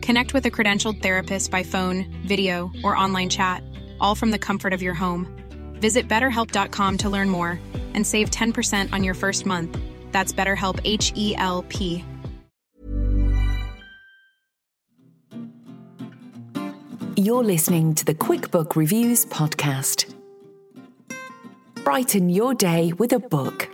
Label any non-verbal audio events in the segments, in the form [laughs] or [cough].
Connect with a credentialed therapist by phone, video, or online chat, all from the comfort of your home. Visit betterhelp.com to learn more and save 10% on your first month. That's BetterHelp H E L P. You're listening to the QuickBook Reviews podcast. Brighten your day with a book.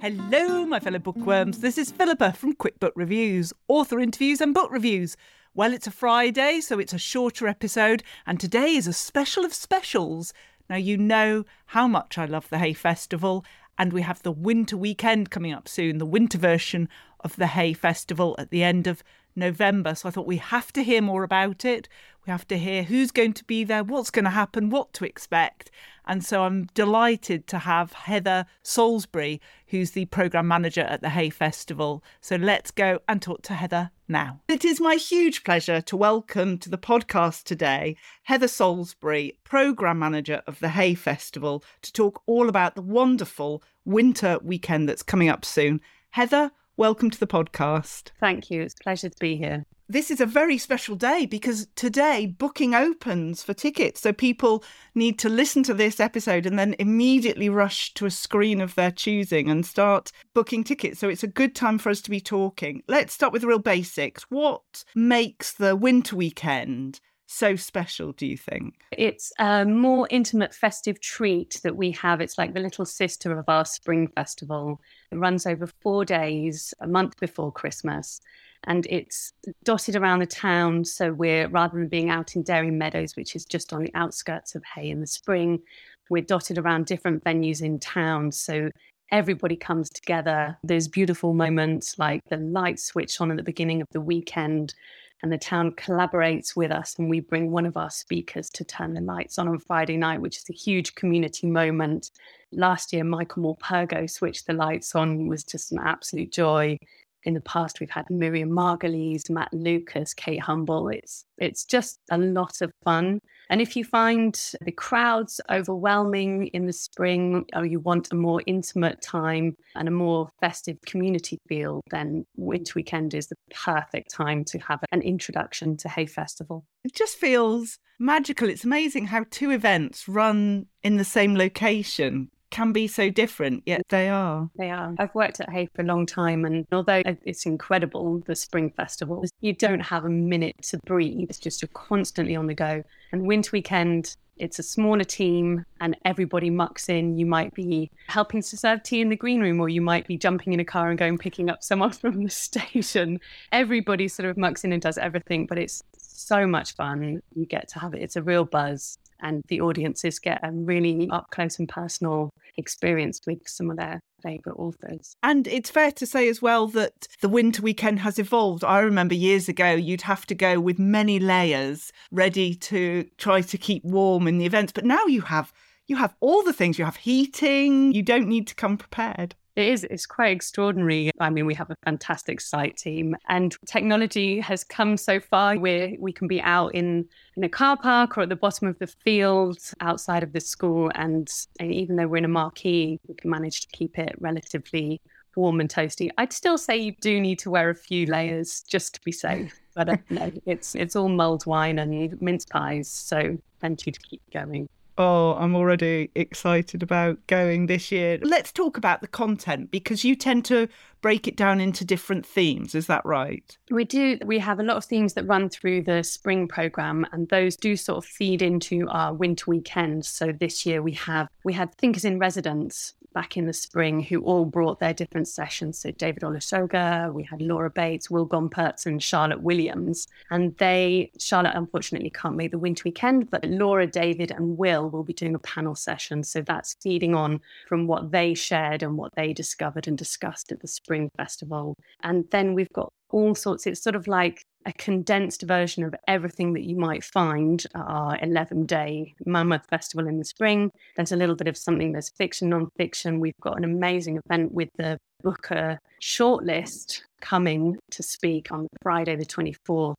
Hello, my fellow bookworms. This is Philippa from QuickBook Reviews, author interviews and book reviews. Well, it's a Friday, so it's a shorter episode, and today is a special of specials. Now, you know how much I love the Hay Festival, and we have the winter weekend coming up soon, the winter version of the Hay Festival at the end of November. So I thought we have to hear more about it. We have to hear who's going to be there, what's going to happen, what to expect. And so I'm delighted to have Heather Salisbury, who's the programme manager at the Hay Festival. So let's go and talk to Heather now. It is my huge pleasure to welcome to the podcast today Heather Salisbury, programme manager of the Hay Festival, to talk all about the wonderful winter weekend that's coming up soon. Heather, welcome to the podcast. Thank you. It's a pleasure to be here. This is a very special day because today booking opens for tickets. So people need to listen to this episode and then immediately rush to a screen of their choosing and start booking tickets. So it's a good time for us to be talking. Let's start with the real basics. What makes the winter weekend so special, do you think? It's a more intimate festive treat that we have. It's like the little sister of our spring festival. It runs over four days, a month before Christmas. And it's dotted around the town. So we're, rather than being out in Dairy Meadows, which is just on the outskirts of Hay in the spring, we're dotted around different venues in town. So everybody comes together. There's beautiful moments like the lights switch on at the beginning of the weekend and the town collaborates with us and we bring one of our speakers to turn the lights on on Friday night, which is a huge community moment. Last year, Michael Morpurgo switched the lights on, was just an absolute joy. In the past, we've had Miriam Margolyes, Matt Lucas, Kate Humble. It's it's just a lot of fun. And if you find the crowds overwhelming in the spring, or you want a more intimate time and a more festive community feel, then Winter Weekend is the perfect time to have an introduction to Hay Festival. It just feels magical. It's amazing how two events run in the same location can be so different, yet they are. They are. I've worked at Hay for a long time, and although it's incredible, the Spring Festival, you don't have a minute to breathe. It's just you're constantly on the go. And Winter Weekend, it's a smaller team and everybody mucks in. You might be helping to serve tea in the green room, or you might be jumping in a car and going picking up someone [laughs] from the station. Everybody sort of mucks in and does everything, but it's so much fun. You get to have it. It's a real buzz and the audiences get a really up close and personal experience with some of their favourite authors. And it's fair to say as well that the winter weekend has evolved. I remember years ago you'd have to go with many layers ready to try to keep warm in the events, but now you have you have all the things. You have heating. You don't need to come prepared. It is. It's quite extraordinary. I mean, we have a fantastic site team, and technology has come so far where we can be out in, in a car park or at the bottom of the field outside of the school. And, and even though we're in a marquee, we can manage to keep it relatively warm and toasty. I'd still say you do need to wear a few layers just to be safe. But uh, no, it's it's all mulled wine and mince pies, so plenty to keep going. Oh, I'm already excited about going this year. Let's talk about the content because you tend to break it down into different themes. Is that right? We do. We have a lot of themes that run through the spring program, and those do sort of feed into our winter weekends. So this year we have we had thinkers in residence back in the spring who all brought their different sessions. So David Olusoga, we had Laura Bates, Will Gompertz, and Charlotte Williams. And they, Charlotte unfortunately can't make the winter weekend, but Laura, David, and Will will be doing a panel session. So that's feeding on from what they shared and what they discovered and discussed at the Spring Festival. And then we've got all sorts, it's sort of like a condensed version of everything that you might find at our 11 day Mammoth Festival in the spring. There's a little bit of something, there's fiction, non fiction. We've got an amazing event with the Booker shortlist coming to speak on Friday, the 24th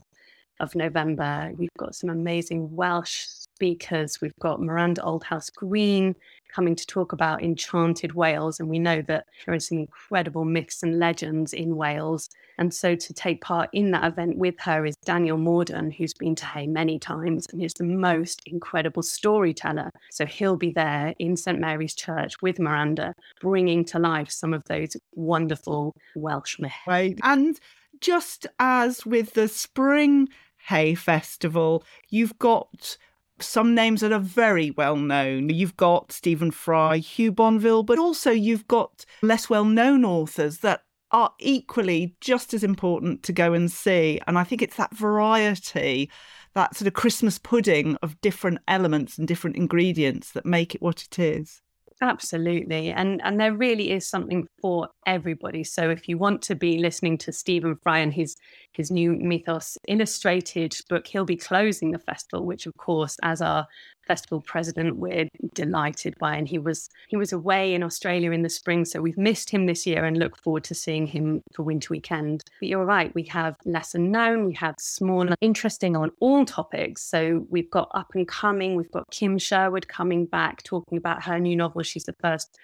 of November. We've got some amazing Welsh speakers. We've got Miranda Aldhouse Green coming to talk about enchanted Wales. And we know that there are some incredible myths and legends in Wales. And so to take part in that event with her is Daniel Morden, who's been to Hay many times and is the most incredible storyteller. So he'll be there in St Mary's Church with Miranda, bringing to life some of those wonderful Welsh myths. Right. And just as with the spring Hay Festival, you've got some names that are very well known. You've got Stephen Fry, Hugh Bonneville, but also you've got less well known authors that are equally just as important to go and see. And I think it's that variety, that sort of Christmas pudding of different elements and different ingredients that make it what it is. Absolutely. And and there really is something for everybody. So if you want to be listening to Stephen Fry and his his new Mythos illustrated book, he'll be closing the festival, which of course, as our festival president we're delighted by and he was he was away in australia in the spring so we've missed him this year and look forward to seeing him for winter weekend. But you're right we have lesser known we have smaller interesting on all topics. So we've got up and coming we've got kim sherwood coming back talking about her new novel. She's the first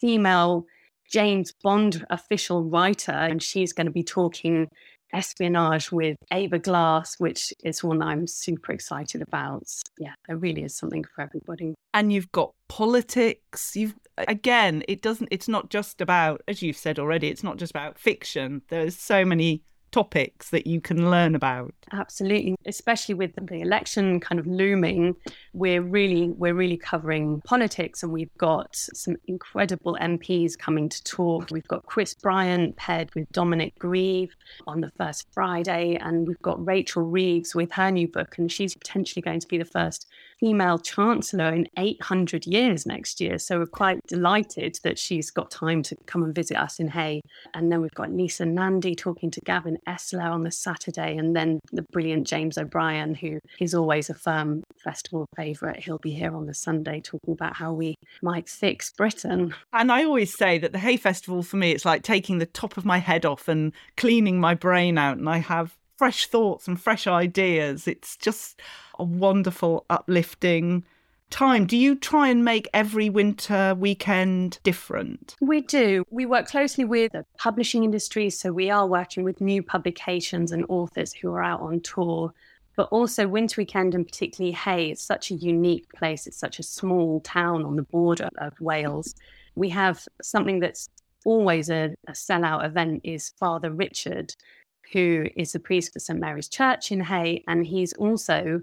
female James Bond official writer, and she's going to be talking espionage with Ava Glass, which is one I'm super excited about. Yeah, there really is something for everybody. And you've got politics. You've again, it doesn't it's not just about as you've said already, it's not just about fiction. There's so many topics that you can learn about. Absolutely, especially with the election kind of looming, we're really we're really covering politics, and we've got some incredible MPs coming to talk. We've got Chris Bryant paired with Dominic Grieve on the first Friday, and we've got Rachel Reeves with her new book, and she's potentially going to be the first female chancellor in 800 years next year. So we're quite delighted that she's got time to come and visit us in Hay. And then we've got Lisa Nandy talking to Gavin Esler on the Saturday, and then the brilliant James O'Brien, who is always a firm festival favourite. He'll be here on the Sunday talking about how we might fix Britain. And I always say that the Hay Festival for me, it's like taking the top of my head off and cleaning my brain out, and I have fresh thoughts and fresh ideas. It's just a wonderful, uplifting time. Do you try and make every winter weekend different? We do. We work closely with the publishing industry. So we are working with new publications and authors who are out on tour. But also, Winter Weekend and particularly Hay, it's such a unique place. It's such a small town on the border of Wales. We have something that's always a, a sellout event is Father Richard, who is a priest for St Mary's Church in Hay, and he's also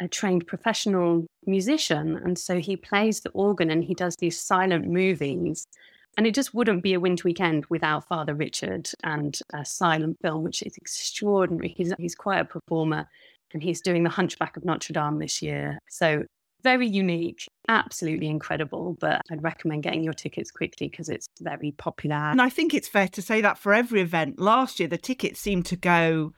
a trained professional musician. And so he plays the organ and he does these silent movies. And it just wouldn't be a winter weekend without Father Richard and a silent film, which is extraordinary. He's, he's quite a performer and he's doing The Hunchback of Notre Dame this year. So very unique, absolutely incredible. But I'd recommend getting your tickets quickly because it's very popular. And I think it's fair to say that for every event, last year the tickets seemed to go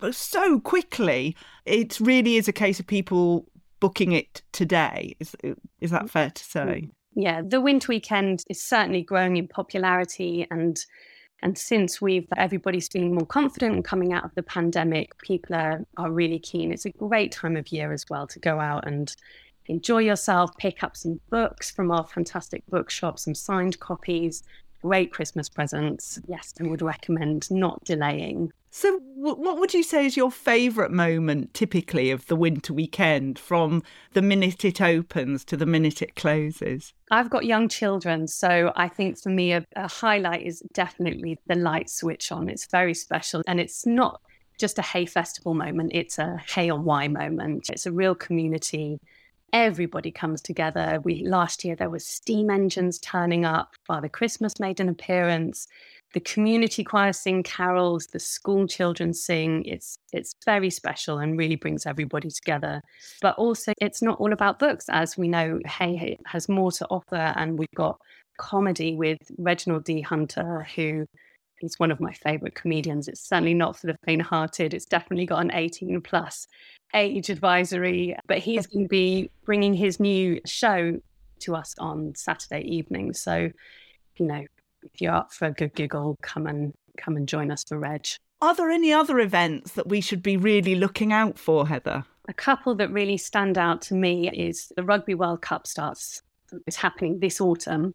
uh, so quickly. It really is a case of people booking it today. Is uh, is that fair to say? Mm. Yeah, the winter weekend is certainly growing in popularity and and since we've everybody's feeling more confident and coming out of the pandemic, people are, are really keen. It's a great time of year as well to go out and enjoy yourself, pick up some books from our fantastic bookshop, some signed copies, great Christmas presents. Yes, I would recommend not delaying. So, what would you say is your favourite moment typically of the winter weekend from the minute it opens to the minute it closes? I've got young children, so I think for me, a, a highlight is definitely the light switch on. It's very special and it's not just a hay festival moment, it's a hay on Wye moment. It's a real community everybody comes together. We last year there was steam engines turning up. Father Christmas made an appearance. The community choir sing carols. The school children sing. It's it's very special and really brings everybody together. But also, it's not all about books, as we know. Hay has more to offer, and we've got comedy with Reginald D. Hunter, who is one of my favorite comedians. It's certainly not for the faint hearted. It's definitely got an 18 plus age advisory, but he's going to be bringing his new show to us on Saturday evening. So, you know, if you're up for a good giggle, come and come and join us for Reg. Are there any other events that we should be really looking out for, Heather? A couple that really stand out to me is the Rugby World Cup starts. It's happening this autumn.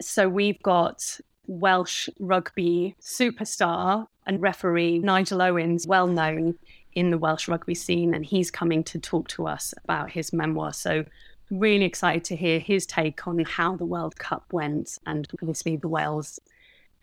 So we've got Welsh rugby superstar and referee Nigel Owens, well known in the Welsh rugby scene, and he's coming to talk to us about his memoir. So, really excited to hear his take on how the World Cup went, and obviously the Wales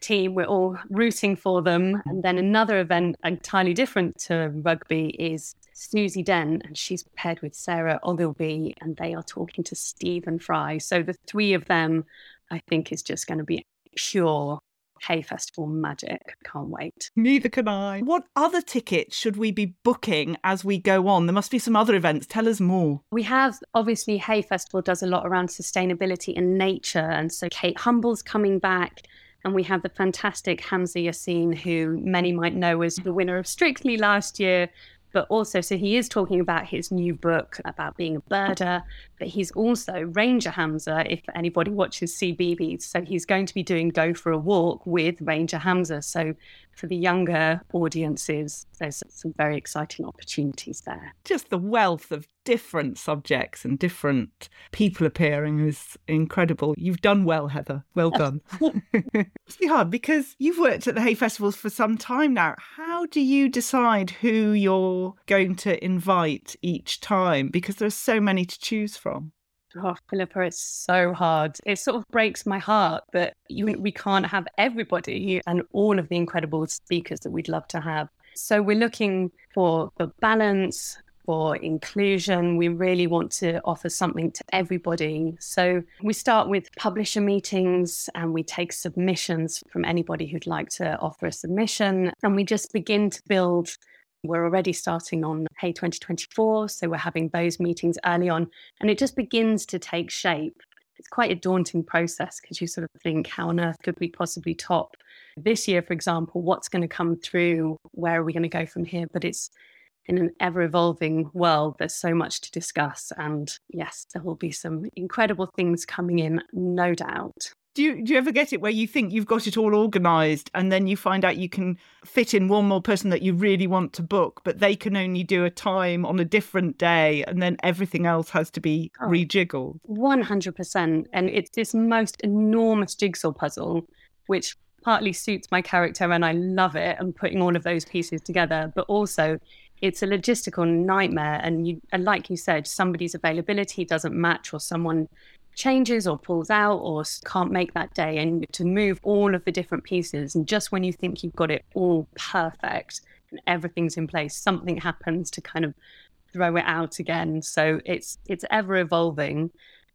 team. We're all rooting for them. And then another event entirely different to rugby is Susie Dent, and she's paired with Sarah Ogilvie, and they are talking to Stephen Fry. So the three of them, I think, is just going to be pure Hay Festival magic. Can't wait. Neither can I. What other tickets should we be booking as we go on? There must be some other events. Tell us more. We have obviously Hay Festival does a lot around sustainability and nature. And so Kate Humble's coming back. And we have the fantastic Hamza Yassin, who many might know as the winner of Strictly last year, but also so he is talking about his new book about being a birder but he's also ranger hamza if anybody watches cbb so he's going to be doing go for a walk with ranger hamza. So for the younger audiences there's some very exciting opportunities there just the wealth of different subjects and different people appearing is incredible. You've done well, Heather. Well done. [laughs] it's hard because you've worked at the Hay Festivals for some time now. How do you decide who you're going to invite each time? Because there's so many to choose from. Oh, Philippa, it's so hard. It sort of breaks my heart that you, we can't have everybody and all of the incredible speakers that we'd love to have. So we're looking for the balance, for inclusion. We really want to offer something to everybody. So we start with publisher meetings and we take submissions from anybody who'd like to offer a submission. And we just begin to build. We're already starting on Hay 2024. So we're having those meetings early on. And it just begins to take shape. It's quite a daunting process because you sort of think, how on earth could we possibly top this year, for example? What's going to come through? Where are we going to go from here? But it's in an ever evolving world, there's so much to discuss. And yes, there will be some incredible things coming in, no doubt. Do you, do you ever get it where you think you've got it all organised and then you find out you can fit in one more person that you really want to book, but they can only do a time on a different day and then everything else has to be oh, rejiggled? 100%. And it's this most enormous jigsaw puzzle, which partly suits my character and I love it and putting all of those pieces together, but also it's a logistical nightmare. And you, and like you said, somebody's availability doesn't match, or someone changes or pulls out or can't make that day, and to move all of the different pieces. And just when you think you've got it all perfect and everything's in place, something happens to kind of throw it out again. So it's it's ever evolving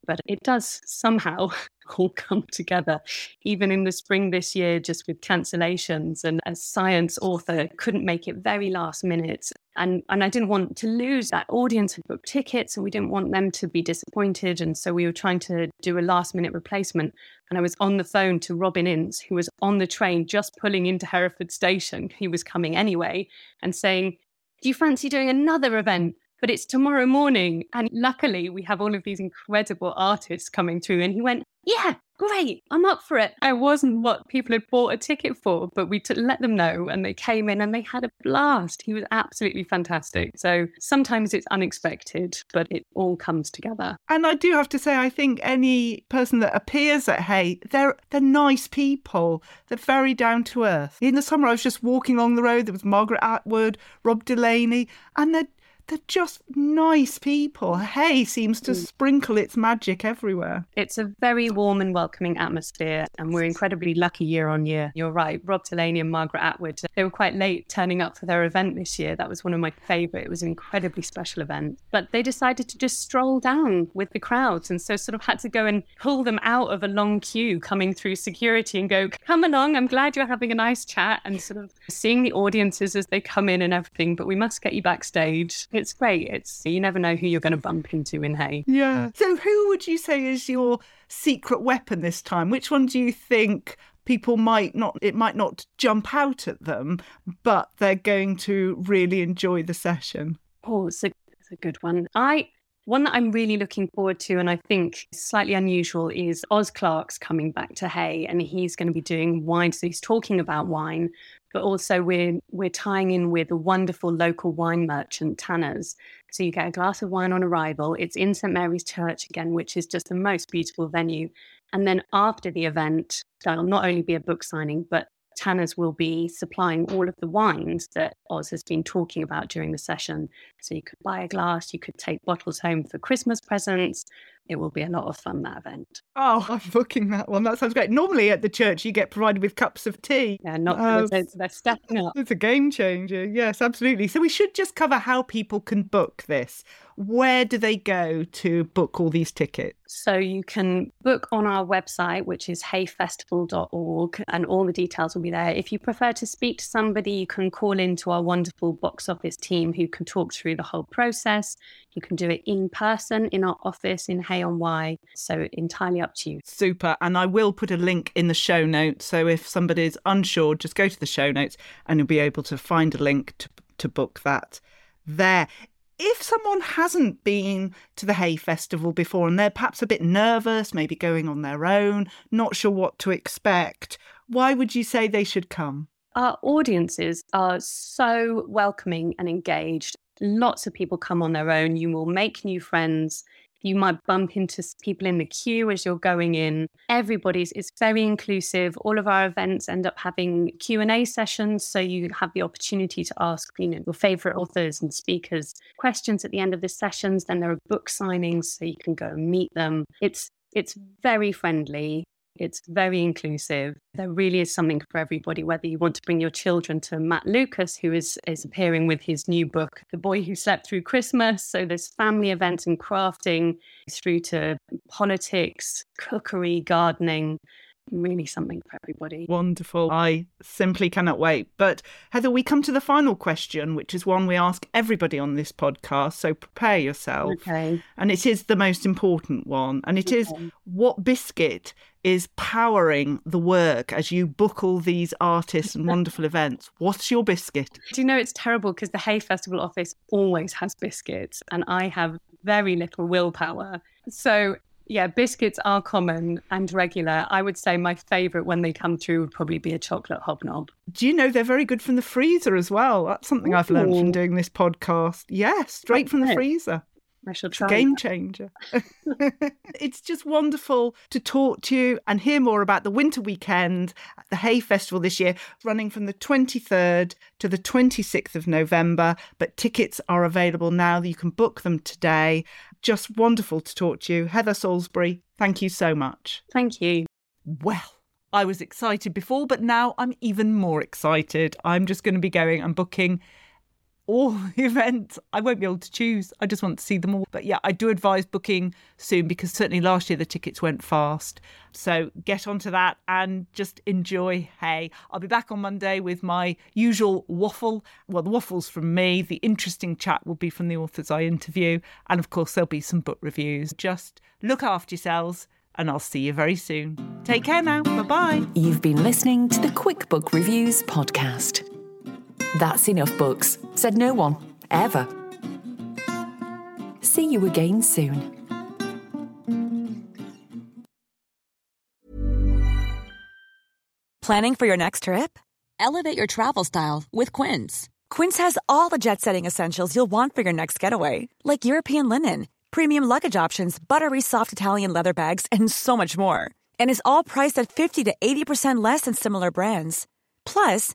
but it does somehow [laughs] all come together. Even in the spring this year, just with cancellations, and a science author, couldn't make it very last minute. And, and I didn't want to lose that audience who booked tickets, and we didn't want them to be disappointed. And so we were trying to do a last minute replacement. And I was on the phone to Robin Ince, who was on the train just pulling into Hereford Station. He was coming anyway, and saying, Do you fancy doing another event? But it's tomorrow morning. And luckily, we have all of these incredible artists coming through. And he went, Yeah, great, I'm up for it. I wasn't what people had bought a ticket for, but we t- let them know and they came in and they had a blast. He was absolutely fantastic. So sometimes it's unexpected, but it all comes together. And I do have to say, I think any person that appears at Hay, they're they're nice people. They're very down to earth. In the summer, I was just walking along the road. There was Margaret Atwood, Rob Delaney, and they're they're just nice people. Hay seems to mm. sprinkle its magic everywhere. It's a very warm and welcoming atmosphere, and we're incredibly lucky year on year. You're right. Rob Delaney and Margaret Atwood, they were quite late turning up for their event this year. That was one of my favourite. It was an incredibly special event. But they decided to just stroll down with the crowds, and so sort of had to go and pull them out of a long queue coming through security and go, Come along, I'm glad you're having a nice chat, and sort of seeing the audiences as they come in and everything. But we must get you backstage it's great. It's you never know who you're going to bump into in Hay. Yeah. So who would you say is your secret weapon this time? Which one do you think people might not it might not jump out at them, but they're going to really enjoy the session? Oh, it's a, it's a good one. I one that I'm really looking forward to, and I think slightly unusual, is Oz Clarke's coming back to Hay, and he's going to be doing wine. So he's talking about wine, but also we're we're tying in with a wonderful local wine merchant, Tanners. So you get a glass of wine on arrival. It's in St Mary's Church again, which is just the most beautiful venue. And then after the event, there'll not only be a book signing, but Tanners will be supplying all of the wines that Oz has been talking about during the session. So you could buy a glass, you could take bottles home for Christmas presents. It will be a lot of fun, that event. Oh, [laughs] I'm booking that one. That sounds great. Normally at the church, you get provided with cups of tea. Yeah, not uh, they're stepping up. It's a game changer. Yes, absolutely. So we should just cover how people can book this where do they go to book all these tickets? So you can book on our website, which is hayfestival.org, and all the details will be there. If you prefer to speak to somebody, you can call into our wonderful box office team who can talk through the whole process. You can do it in person in our office in Hay on Wye. So entirely up to you. Super. And I will put a link in the show notes. So if somebody's unsure, just go to the show notes and you'll be able to find a link to, to book that there if someone hasn't been to the Hay Festival before and they're perhaps a bit nervous, maybe going on their own, not sure what to expect, why would you say they should come? Our audiences are so welcoming and engaged. Lots of people come on their own. You will make new friends you might bump into people in the queue as you're going in. Everybody's it's very inclusive. All of our events end up having q&a sessions so you have the opportunity to ask you know your favorite authors and speakers questions at the end of the sessions. Then there are book signings so you can go and meet them. It's it's very friendly it's very inclusive. There really is something for everybody, whether you want to bring your children to Matt Lucas, who is, is appearing with his new book, The Boy Who Slept Through Christmas. So there's family events and crafting through to politics, cookery, gardening really something for everybody. Wonderful. I simply cannot wait. But Heather, we come to the final question, which is one we ask everybody on this podcast. So prepare yourself. Okay. And it is the most important one. And it okay. is what biscuit is powering the work as you book all these artists and wonderful [laughs] events. What's your biscuit? Do you know it's terrible because the Hay Festival office always has biscuits and I have very little willpower. So yeah, biscuits are common and regular. I would say my favourite when they come through would probably be a chocolate hobnob. Do you know they're very good from the freezer as well? That's something Ooh. I've learned from doing this podcast. Yes, straight from the freezer. I shall try. Game changer. [laughs] it's just wonderful to talk to you and hear more about the winter weekend at the Hay Festival this year, running from the 23rd to the 26th of November. But tickets are available now. You can book them today. Just wonderful to talk to you. Heather Salisbury, thank you so much. Thank you. Well, I was excited before, but now I'm even more excited. I'm just going to be going and booking all the [laughs] events. I won't be able to choose. I just want to see them all. But yeah, I do advise booking soon because certainly last year the tickets went fast. So get onto that and just enjoy Hay. I'll be back on Monday with my usual waffle. Well, the waffles from me. The interesting chat will be from the authors I interview. And of course, there'll be some book reviews. Just look after yourselves and I'll see you very soon. Take care now. Bye bye. You've been listening to the Quick Book Reviews podcast. That's enough books, said no one, ever. See you again soon. Planning for your next trip? Elevate your travel style with Quince. Quince has all the jet setting essentials you'll want for your next getaway, like European linen, premium luggage options, buttery soft Italian leather bags, and so much more. And is all priced at 50 to 80% less than similar brands. Plus,